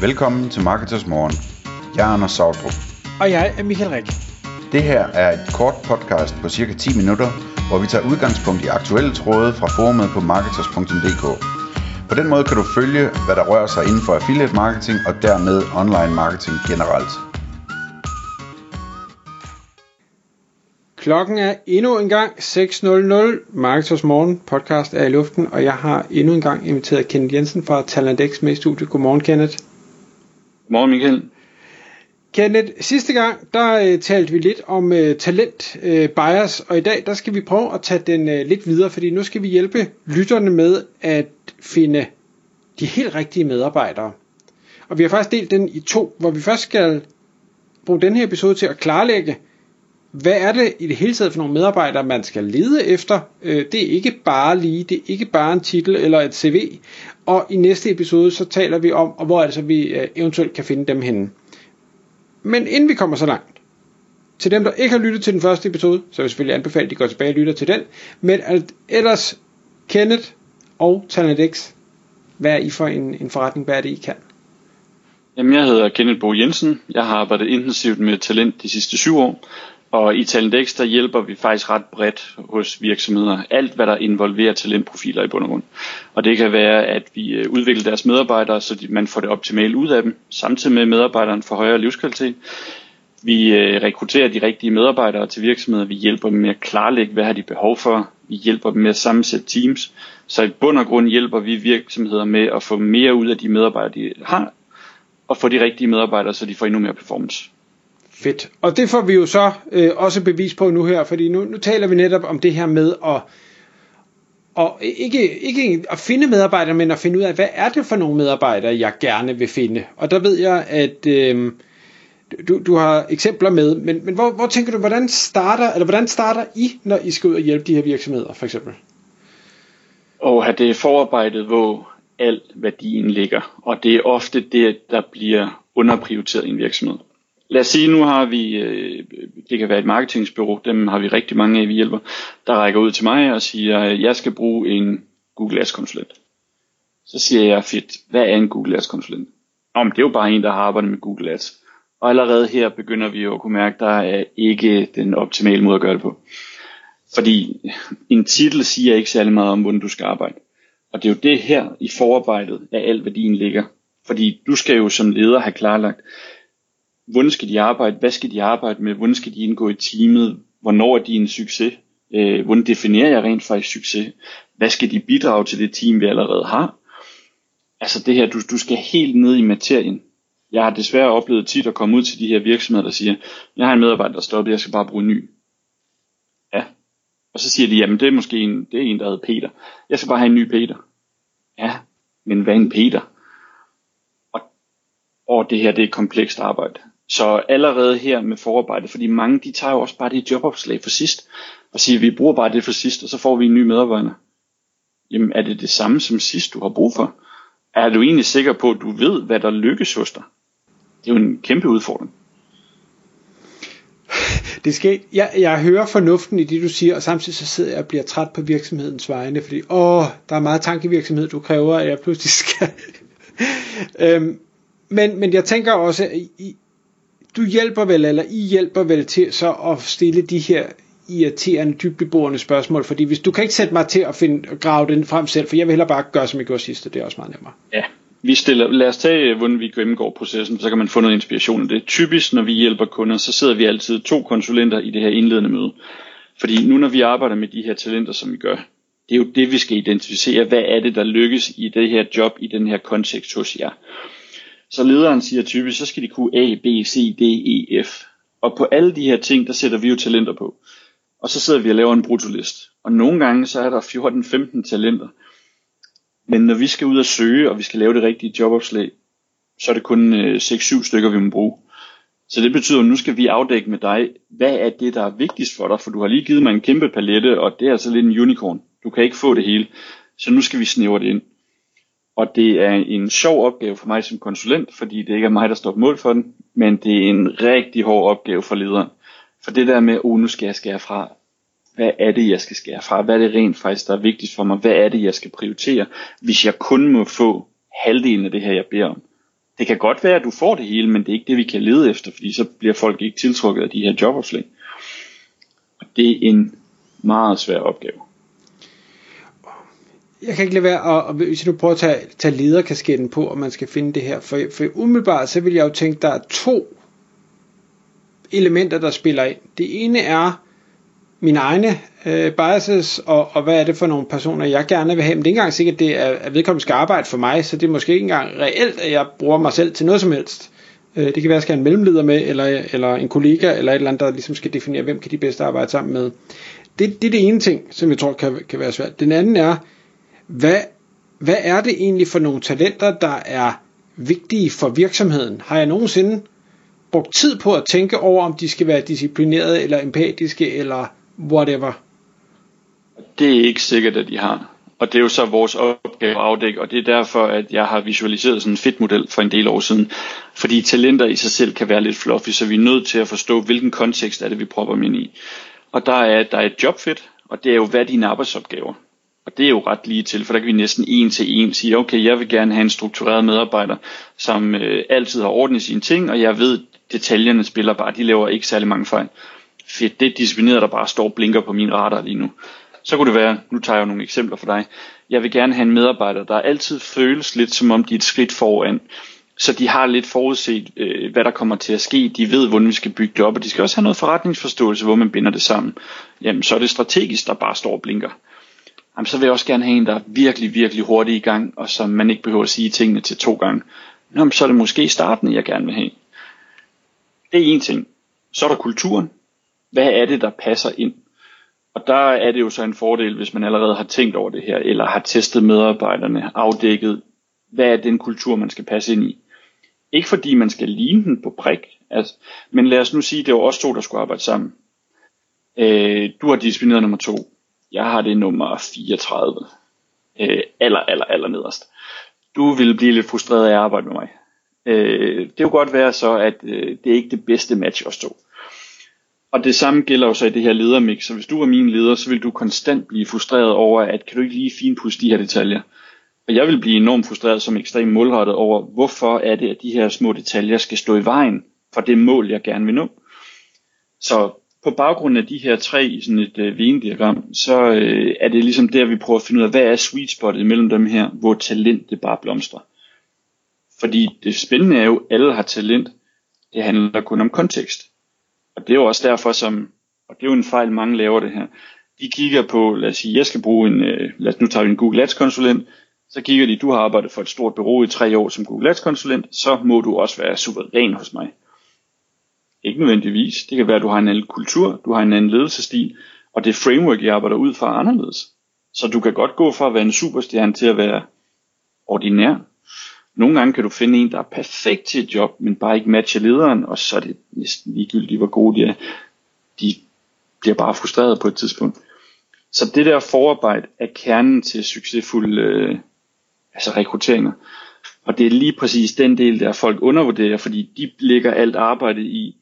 Velkommen til Marketers Morgen. Jeg er Anders Sautrup. Og jeg er Michael Rik. Det her er et kort podcast på cirka 10 minutter, hvor vi tager udgangspunkt i aktuelle tråde fra forumet på marketers.dk. På den måde kan du følge, hvad der rører sig inden for affiliate marketing og dermed online marketing generelt. Klokken er endnu en gang 6.00. Marketers Morgen podcast er i luften, og jeg har endnu en gang inviteret Kenneth Jensen fra Talentex med i studiet. Godmorgen, Kenneth. Godmorgen, Michael. Kenneth, sidste gang, der uh, talte vi lidt om uh, talent uh, bias, og i dag, der skal vi prøve at tage den uh, lidt videre, fordi nu skal vi hjælpe lytterne med at finde de helt rigtige medarbejdere. Og vi har faktisk delt den i to, hvor vi først skal bruge den her episode til at klarlægge, hvad er det i det hele taget for nogle medarbejdere, man skal lede efter? Øh, det er ikke bare lige, det er ikke bare en titel eller et CV. Og i næste episode, så taler vi om, og hvor er det så, vi øh, eventuelt kan finde dem henne. Men inden vi kommer så langt, til dem, der ikke har lyttet til den første episode, så vil jeg selvfølgelig anbefale, at de går tilbage og lytter til den. Men ellers, Kenneth og TalentX, hvad er I for en, en forretning? Hvad er det, I kan? Jamen, jeg hedder Kenneth Bo Jensen. Jeg har arbejdet intensivt med talent de sidste syv år. Og i TalentX, der hjælper vi faktisk ret bredt hos virksomheder. Alt, hvad der involverer talentprofiler i bund og grund. Og det kan være, at vi øh, udvikler deres medarbejdere, så man får det optimale ud af dem, samtidig med medarbejderen får højere livskvalitet. Vi øh, rekrutterer de rigtige medarbejdere til virksomheder. Vi hjælper dem med at klarlægge, hvad har de behov for. Vi hjælper dem med at sammensætte teams. Så i bund og grund hjælper vi virksomheder med at få mere ud af de medarbejdere, de har, og få de rigtige medarbejdere, så de får endnu mere performance. Fedt. Og det får vi jo så øh, også bevis på nu her, fordi nu, nu taler vi netop om det her med at og ikke, ikke at finde medarbejdere, men at finde ud af, hvad er det for nogle medarbejdere, jeg gerne vil finde. Og der ved jeg, at øh, du, du har eksempler med, men, men hvor, hvor tænker du, hvordan starter, eller hvordan starter I, når I skal ud og hjælpe de her virksomheder, for eksempel? Og have det forarbejdet, hvor al værdien ligger. Og det er ofte det, der bliver underprioriteret i en virksomhed lad os sige, nu har vi, øh, det kan være et marketingsbyrå, dem har vi rigtig mange af, vi hjælper, der rækker ud til mig og siger, jeg skal bruge en Google Ads konsulent. Så siger jeg, fedt, hvad er en Google Ads konsulent? Om det er jo bare en, der har arbejdet med Google Ads. Og allerede her begynder vi jo at kunne mærke, at der er ikke den optimale måde at gøre det på. Fordi en titel siger ikke særlig meget om, hvordan du skal arbejde. Og det er jo det her i forarbejdet, at al værdien ligger. Fordi du skal jo som leder have klarlagt, hvordan skal de arbejde, hvad skal de arbejde med, hvordan skal de indgå i teamet, hvornår er de en succes, øh, hvordan definerer jeg rent faktisk succes, hvad skal de bidrage til det team, vi allerede har. Altså det her, du, du skal helt ned i materien. Jeg har desværre oplevet tit at komme ud til de her virksomheder, der siger, jeg har en medarbejder, der stoppede, jeg skal bare bruge en ny. Ja. Og så siger de, jamen det er måske en, det er en, der hedder Peter. Jeg skal bare have en ny Peter. Ja, men hvad er en Peter? Og, og det her, det er et komplekst arbejde. Så allerede her med forarbejdet, fordi mange de tager jo også bare det jobopslag for sidst, og siger, vi bruger bare det for sidst, og så får vi en ny medarbejder. Jamen er det det samme som sidst, du har brug for? Er du egentlig sikker på, at du ved, hvad der lykkes hos dig? Det er jo en kæmpe udfordring. Det skal, jeg, jeg hører fornuften i det, du siger, og samtidig så sidder jeg og bliver træt på virksomhedens vegne, fordi åh, der er meget tankevirksomhed, du kræver, at jeg pludselig skal. øhm, men, men jeg tænker også, at i, du hjælper vel, eller I hjælper vel til så at stille de her irriterende, dybdeborende spørgsmål, fordi hvis du kan ikke sætte mig til at finde, grave den frem selv, for jeg vil hellere bare gøre, som jeg gjorde sidste, det er også meget nemmere. Ja, vi stiller, lad os tage, øh, hvordan vi gennemgår processen, så kan man få noget inspiration. Det er typisk, når vi hjælper kunder, så sidder vi altid to konsulenter i det her indledende møde. Fordi nu når vi arbejder med de her talenter, som vi gør, det er jo det, vi skal identificere. Hvad er det, der lykkes i det her job, i den her kontekst hos jer? Så lederen siger typisk, så skal de kunne A, B, C, D, E, F. Og på alle de her ting, der sætter vi jo talenter på. Og så sidder vi og laver en brutolist. Og nogle gange, så er der 14-15 talenter. Men når vi skal ud og søge, og vi skal lave det rigtige jobopslag, så er det kun øh, 6-7 stykker, vi må bruge. Så det betyder, at nu skal vi afdække med dig, hvad er det, der er vigtigst for dig? For du har lige givet mig en kæmpe palette, og det er altså lidt en unicorn. Du kan ikke få det hele. Så nu skal vi snævre det ind. Og det er en sjov opgave for mig som konsulent, fordi det ikke er mig, der står på mål for den, men det er en rigtig hård opgave for lederen. For det der med, oh, nu skal jeg skære fra, hvad er det, jeg skal skære fra? Hvad er det rent faktisk, der er vigtigt for mig? Hvad er det, jeg skal prioritere, hvis jeg kun må få halvdelen af det her, jeg beder om? Det kan godt være, at du får det hele, men det er ikke det, vi kan lede efter, fordi så bliver folk ikke tiltrukket af de her jobopslag. Og det er en meget svær opgave. Jeg kan ikke lade være, og, og hvis du prøver at tage, tage lederkasketten på, og man skal finde det her, for, for umiddelbart, så vil jeg jo tænke, der er to elementer, der spiller ind. Det ene er mine egne øh, biases, og, og hvad er det for nogle personer, jeg gerne vil have. Men det er ikke engang sikkert, det er, at vedkommende skal arbejde for mig, så det er måske ikke engang reelt, at jeg bruger mig selv til noget som helst. Øh, det kan være, at jeg skal have en mellemleder med, eller, eller en kollega, eller et eller andet, der ligesom skal definere, hvem kan de bedste arbejde sammen med. Det, det er det ene ting, som jeg tror kan, kan være svært. Den anden er, hvad, hvad er det egentlig for nogle talenter, der er vigtige for virksomheden? Har jeg nogensinde brugt tid på at tænke over, om de skal være disciplinerede, eller empatiske, eller whatever? Det er ikke sikkert, at de har. Og det er jo så vores opgave at afdække, og det er derfor, at jeg har visualiseret sådan en fit model for en del år siden. Fordi talenter i sig selv kan være lidt fluffy, så vi er nødt til at forstå, hvilken kontekst er det, vi propper dem ind i. Og der er, der er et jobfit, og det er jo, hvad er dine arbejdsopgaver? Og det er jo ret lige til, for der kan vi næsten en til en sige, okay, jeg vil gerne have en struktureret medarbejder, som øh, altid har orden i sine ting, og jeg ved, detaljerne spiller bare, de laver ikke særlig mange fejl. Fedt, det er disciplineret, der bare står og blinker på min radar lige nu. Så kunne det være, nu tager jeg jo nogle eksempler for dig, jeg vil gerne have en medarbejder, der altid føles lidt som om de er et skridt foran. Så de har lidt forudset, øh, hvad der kommer til at ske. De ved, hvordan vi skal bygge det op, og de skal også have noget forretningsforståelse, hvor man binder det sammen. Jamen, så er det strategisk, der bare står og blinker jamen, så vil jeg også gerne have en, der er virkelig, virkelig hurtigt i gang, og som man ikke behøver at sige tingene til to gange. Nå, så er det måske starten, jeg gerne vil have. Det er en ting. Så er der kulturen. Hvad er det, der passer ind? Og der er det jo så en fordel, hvis man allerede har tænkt over det her, eller har testet medarbejderne, afdækket, hvad er den kultur, man skal passe ind i. Ikke fordi man skal ligne den på prik, altså, men lad os nu sige, det var os to, der skulle arbejde sammen. Øh, du har disciplineret nummer to. Jeg har det nummer 34. Øh, aller, aller, aller nederst. Du vil blive lidt frustreret af at arbejde med mig. Øh, det kunne godt være så, at øh, det er ikke det bedste match at stå. Og det samme gælder jo så i det her ledermix. Så hvis du er min leder, så vil du konstant blive frustreret over, at kan du ikke lige finpudse de her detaljer. Og jeg vil blive enormt frustreret som ekstremt målrettet over, hvorfor er det, at de her små detaljer skal stå i vejen for det mål, jeg gerne vil nå. Så på baggrund af de her tre i sådan et øh, vendiagram, så øh, er det ligesom der, vi prøver at finde ud af, hvad er sweet spotet mellem dem her, hvor talent det bare blomstrer. Fordi det spændende er jo, at alle har talent. Det handler kun om kontekst. Og det er jo også derfor, som, og det er jo en fejl, mange laver det her. De kigger på, lad os sige, jeg skal bruge en, øh, lad os nu tage en Google Ads konsulent, så kigger de, du har arbejdet for et stort bureau i tre år som Google Ads konsulent, så må du også være suveræn hos mig. Ikke nødvendigvis. Det kan være, at du har en anden kultur, du har en anden ledelsesstil, og det framework, jeg arbejder ud fra, er anderledes. Så du kan godt gå fra at være en superstjerne til at være ordinær. Nogle gange kan du finde en, der er perfekt til et job, men bare ikke matcher lederen, og så er det næsten ligegyldigt, hvor gode de er. De bliver bare frustreret på et tidspunkt. Så det der forarbejde er kernen til succesfulde øh, altså rekrutteringer. Og det er lige præcis den del, der folk undervurderer, fordi de lægger alt arbejdet i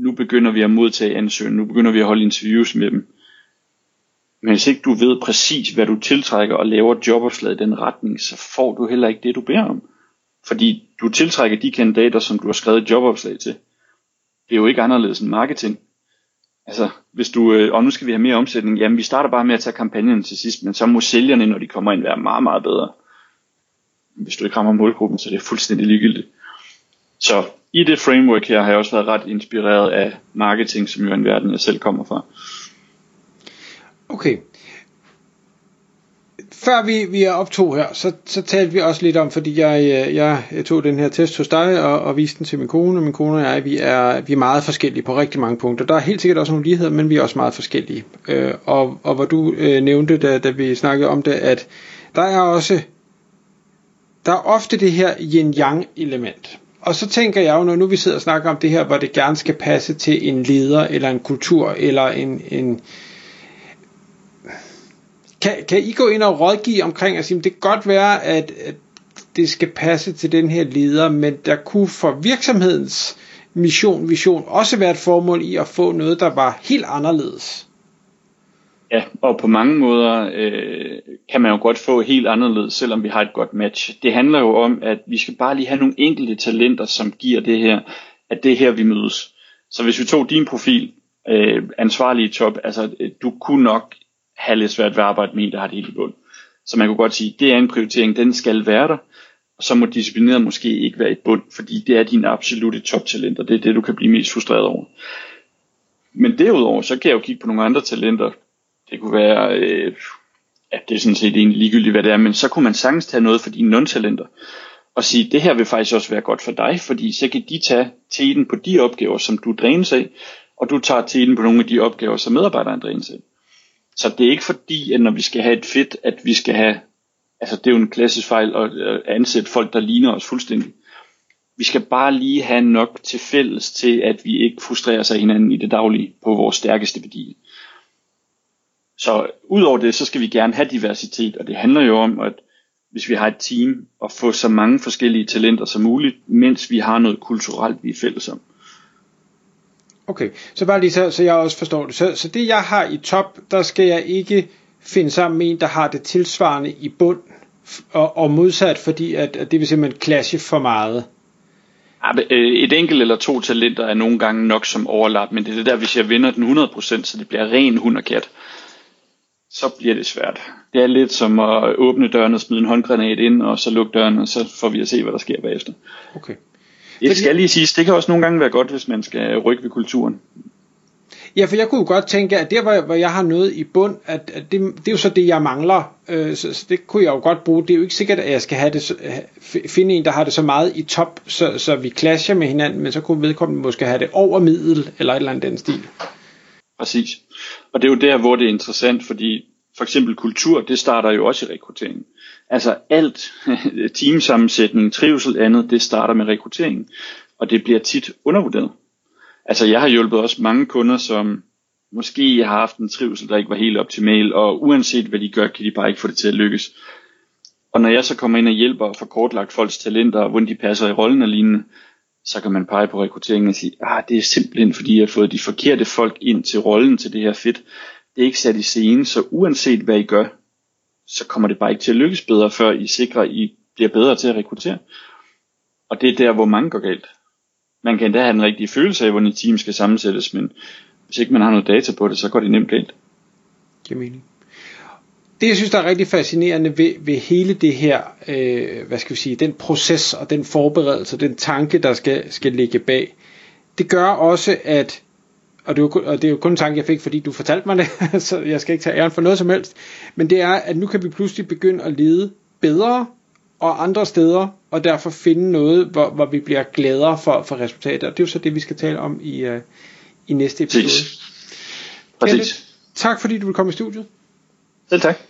nu begynder vi at modtage ansøgninger, nu begynder vi at holde interviews med dem. Men hvis ikke du ved præcis, hvad du tiltrækker og laver jobopslag i den retning, så får du heller ikke det, du beder om. Fordi du tiltrækker de kandidater, som du har skrevet jobopslag til. Det er jo ikke anderledes end marketing. Altså, hvis du, øh, og nu skal vi have mere omsætning, jamen vi starter bare med at tage kampagnen til sidst, men så må sælgerne, når de kommer ind, være meget, meget bedre. Hvis du ikke rammer målgruppen, så er det fuldstændig ligegyldigt. Så i det framework her har jeg også været ret inspireret af marketing, som jo er en verden, jeg selv kommer fra. Okay. Før vi, vi er optog her, så, så talte vi også lidt om, fordi jeg, øh, jeg, jeg tog den her test hos dig og, og viste den til min kone, min kone og jeg, vi er, vi er meget forskellige på rigtig mange punkter. Der er helt sikkert også nogle ligheder, men vi er også meget forskellige. Øh, og, og hvor du øh, nævnte, da, da vi snakkede om det, at der er også, der er ofte det her yin-yang element og så tænker jeg jo, når nu vi sidder og snakker om det her, hvor det gerne skal passe til en leder, eller en kultur, eller en... en kan, kan I gå ind og rådgive omkring og sige, at det kan godt være, at, at det skal passe til den her leder, men der kunne for virksomhedens mission, vision også være et formål i at få noget, der var helt anderledes? Ja, og på mange måder øh, kan man jo godt få helt anderledes, selvom vi har et godt match. Det handler jo om, at vi skal bare lige have nogle enkelte talenter, som giver det her, at det er her, vi mødes. Så hvis vi tog din profil, øh, ansvarlige top, altså øh, du kunne nok have lidt svært ved at arbejde med en, der har det helt i bund. Så man kunne godt sige, det er en prioritering, den skal være der, og så må disciplineret måske ikke være i bund, fordi det er dine absolute toptalenter, det er det, du kan blive mest frustreret over. Men derudover, så kan jeg jo kigge på nogle andre talenter, det kunne være, øh, ja, det er sådan set egentlig ligegyldigt, hvad det er, men så kunne man sagtens tage noget for dine non-talenter, og sige, det her vil faktisk også være godt for dig, fordi så kan de tage tiden på de opgaver, som du drænes af, og du tager tiden på nogle af de opgaver, som medarbejderen drænes af. Så det er ikke fordi, at når vi skal have et fedt, at vi skal have, altså det er jo en klassisk fejl at øh, ansætte folk, der ligner os fuldstændig. Vi skal bare lige have nok til fælles til, at vi ikke frustrerer sig hinanden i det daglige på vores stærkeste værdi. Så udover det, så skal vi gerne have diversitet, og det handler jo om, at hvis vi har et team, at få så mange forskellige talenter som muligt, mens vi har noget kulturelt, vi er fælles om. Okay, så bare lige så, så jeg også forstår det. Så, så det jeg har i top, der skal jeg ikke finde sammen med en, der har det tilsvarende i bund, og, og modsat, fordi at, at det vil simpelthen clashe for meget. Øh, et enkelt eller to talenter er nogle gange nok som overlap, men det er det der, hvis jeg vinder den 100%, så det bliver ren hund og kat så bliver det svært. Det er lidt som at åbne døren og smide en håndgranat ind, og så lukke døren, og så får vi at se, hvad der sker bagefter. Okay. Det skal lige siges, det kan også nogle gange være godt, hvis man skal rykke ved kulturen. Ja, for jeg kunne godt tænke, at der, hvor jeg, hvor jeg har noget i bund, at, at det, det er jo så det, jeg mangler. Øh, så, så det kunne jeg jo godt bruge. Det er jo ikke sikkert, at jeg skal have det, finde en, der har det så meget i top, så, så vi clasher med hinanden, men så kunne vedkommende måske have det over middel, eller et eller andet den stil. Præcis. Og det er jo der, hvor det er interessant, fordi for eksempel kultur, det starter jo også i rekrutteringen. Altså alt, teamsammensætning, trivsel, andet, det starter med rekrutteringen. Og det bliver tit undervurderet. Altså jeg har hjulpet også mange kunder, som måske har haft en trivsel, der ikke var helt optimal, og uanset hvad de gør, kan de bare ikke få det til at lykkes. Og når jeg så kommer ind og hjælper og får kortlagt folks talenter, og hvordan de passer i rollen og lignende, så kan man pege på rekrutteringen og sige, ah, det er simpelthen fordi, jeg har fået de forkerte folk ind til rollen til det her fedt. Det er ikke sat i scene, så uanset hvad I gør, så kommer det bare ikke til at lykkes bedre, før I sikrer, at I bliver bedre til at rekruttere. Og det er der, hvor mange går galt. Man kan endda have den rigtige følelse af, hvordan et team skal sammensættes, men hvis ikke man har noget data på det, så går det nemt galt. Giver mening det jeg synes der er rigtig fascinerende ved, ved hele det her, øh, hvad skal vi sige, den proces og den forberedelse, den tanke der skal, skal ligge bag, det gør også at, og det, er jo, og det er jo kun en tanke jeg fik, fordi du fortalte mig det, så jeg skal ikke tage æren for noget som helst, men det er, at nu kan vi pludselig begynde at lede bedre og andre steder, og derfor finde noget, hvor, hvor vi bliver gladere for, for resultater. Og det er jo så det, vi skal tale om i, uh, i næste episode. Præcis. Præcis. tak fordi du vil komme i studiet. Selv tak.